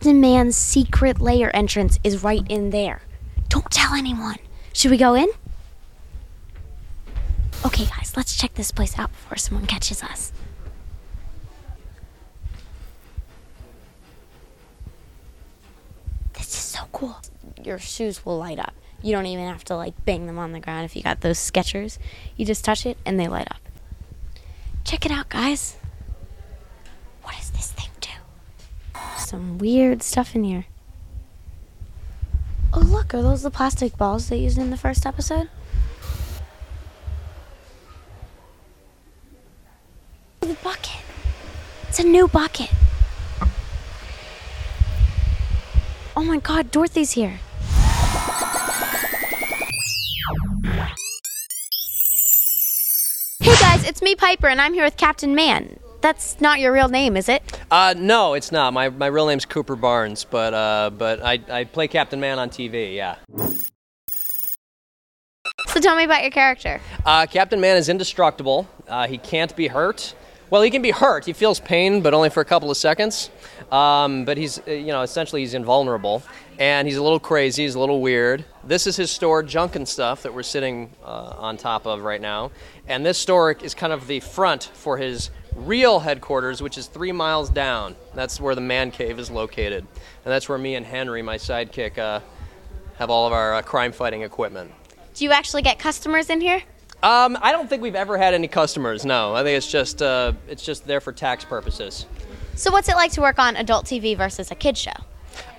Captain Man's secret lair entrance is right in there. Don't tell anyone. Should we go in? Okay, guys, let's check this place out before someone catches us. This is so cool. Your shoes will light up. You don't even have to like bang them on the ground if you got those Skechers. You just touch it and they light up. Check it out, guys. What does this thing do? Some weird stuff in here. Oh, look, are those the plastic balls they used in the first episode? The bucket. It's a new bucket. Oh my god, Dorothy's here. Hey guys, it's me, Piper, and I'm here with Captain Man. That's not your real name, is it? Uh, no, it's not. My, my real name's Cooper Barnes, but uh, but I, I play Captain Man on TV. Yeah. So tell me about your character. Uh, Captain Man is indestructible. Uh, he can't be hurt. Well, he can be hurt. He feels pain, but only for a couple of seconds. Um, but he's, uh, you know, essentially he's invulnerable, and he's a little crazy. He's a little weird. This is his store, junk and stuff that we're sitting uh, on top of right now, and this store is kind of the front for his real headquarters, which is three miles down. That's where the man cave is located, and that's where me and Henry, my sidekick, uh, have all of our uh, crime-fighting equipment. Do you actually get customers in here? Um, I don't think we've ever had any customers. No, I think it's just uh, it's just there for tax purposes. So what's it like to work on adult TV versus a kid show?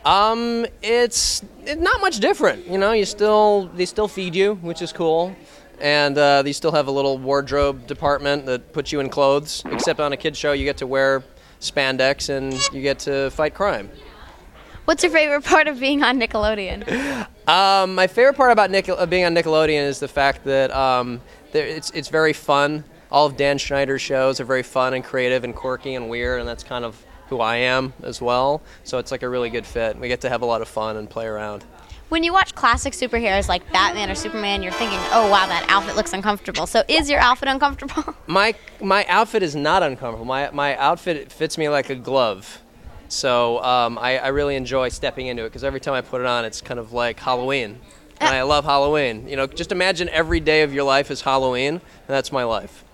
Um, it's it's not much different. You know, you still they still feed you, which is cool, and uh, they still have a little wardrobe department that puts you in clothes. Except on a kid show, you get to wear spandex and you get to fight crime. What's your favorite part of being on Nickelodeon? Um, my favorite part about Nickel- uh, being on Nickelodeon is the fact that um, there, it's it's very fun. All of Dan Schneider's shows are very fun and creative and quirky and weird, and that's kind of who I am as well. So it's like a really good fit. We get to have a lot of fun and play around. When you watch classic superheroes like Batman or Superman, you're thinking, "Oh wow, that outfit looks uncomfortable." So is your outfit uncomfortable? My my outfit is not uncomfortable. My my outfit fits me like a glove. So um, I, I really enjoy stepping into it because every time I put it on, it's kind of like Halloween. And I love Halloween. You know, just imagine every day of your life is Halloween, and that's my life.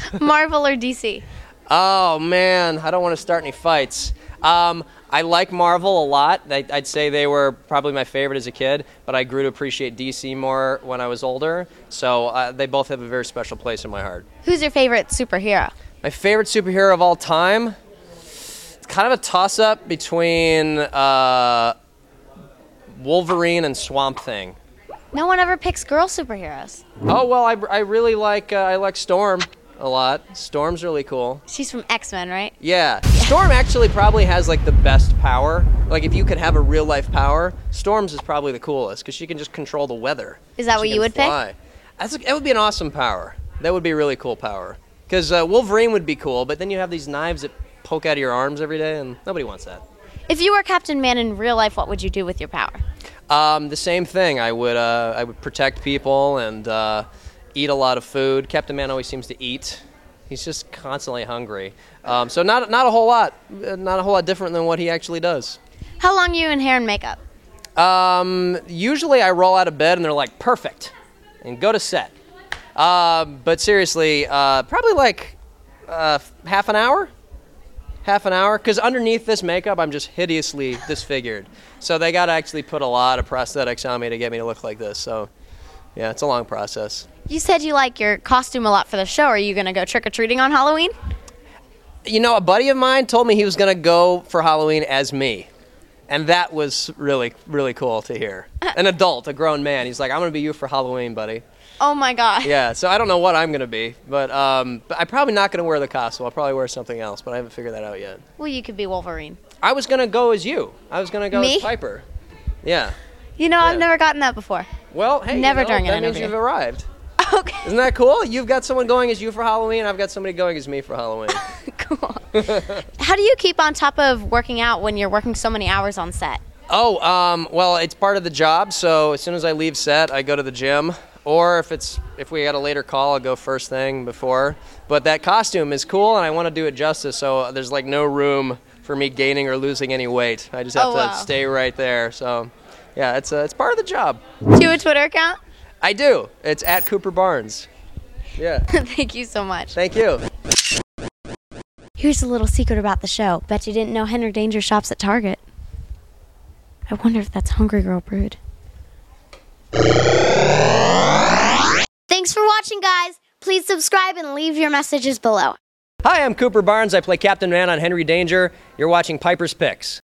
Marvel or DC? Oh man, I don't want to start any fights. Um, I like Marvel a lot. I, I'd say they were probably my favorite as a kid, but I grew to appreciate DC more when I was older. So uh, they both have a very special place in my heart. Who's your favorite superhero? My favorite superhero of all time? It's kind of a toss up between uh, Wolverine and Swamp Thing. No one ever picks girl superheroes. Oh well, I, I really like uh, I like Storm a lot. Storm's really cool. She's from X Men, right? Yeah, Storm actually probably has like the best power. Like if you could have a real life power, Storm's is probably the coolest because she can just control the weather. Is that She what you would pick? fly. That's that would be an awesome power. That would be a really cool power. Because uh, Wolverine would be cool, but then you have these knives that poke out of your arms every day, and nobody wants that. If you were Captain Man in real life, what would you do with your power? Um, the same thing. I would uh, I would protect people and uh, eat a lot of food. Captain Man always seems to eat. He's just constantly hungry. Um, so not not a whole lot, uh, not a whole lot different than what he actually does. How long are you in hair and makeup? Um, usually I roll out of bed and they're like perfect, and go to set. Um, but seriously, uh, probably like uh, half an hour. Half an hour, because underneath this makeup, I'm just hideously disfigured. So they got to actually put a lot of prosthetics on me to get me to look like this. So, yeah, it's a long process. You said you like your costume a lot for the show. Are you gonna go trick or treating on Halloween? You know, a buddy of mine told me he was gonna go for Halloween as me, and that was really, really cool to hear. An adult, a grown man. He's like, "I'm gonna be you for Halloween, buddy." Oh my god. Yeah, so I don't know what I'm gonna be, but um, but I'm probably not gonna wear the costume. I'll probably wear something else, but I haven't figured that out yet. Well, you could be Wolverine. I was gonna go as you. I was gonna go Me? as Piper. Yeah. You know, I've never gotten that before. Well, hey, you know, during an that means interview. you've arrived. Okay. Isn't that cool? You've got someone going as you for Halloween. I've got somebody going as me for Halloween. cool. How do you keep on top of working out when you're working so many hours on set? Oh, um, well, it's part of the job. So as soon as I leave set, I go to the gym. Or if it's if we got a later call, I'll go first thing before. But that costume is cool, and I want to do it justice. So there's like no room for me gaining or losing any weight. I just have Oh, to wow. stay right there. So, yeah, it's uh, it's part of the job. Do you have a Twitter account? I do. It's at Cooper Barnes. Yeah. Thank you so much. Thank you. Here's a little secret about the show. Bet you didn't know Henry Danger shops at Target. I wonder if that's Hungry Girl Brood. Thanks for watching, guys. Please subscribe and leave your messages below. Hi, I'm Cooper Barnes. I play Captain Man on Henry Danger. You're watching Piper's Picks.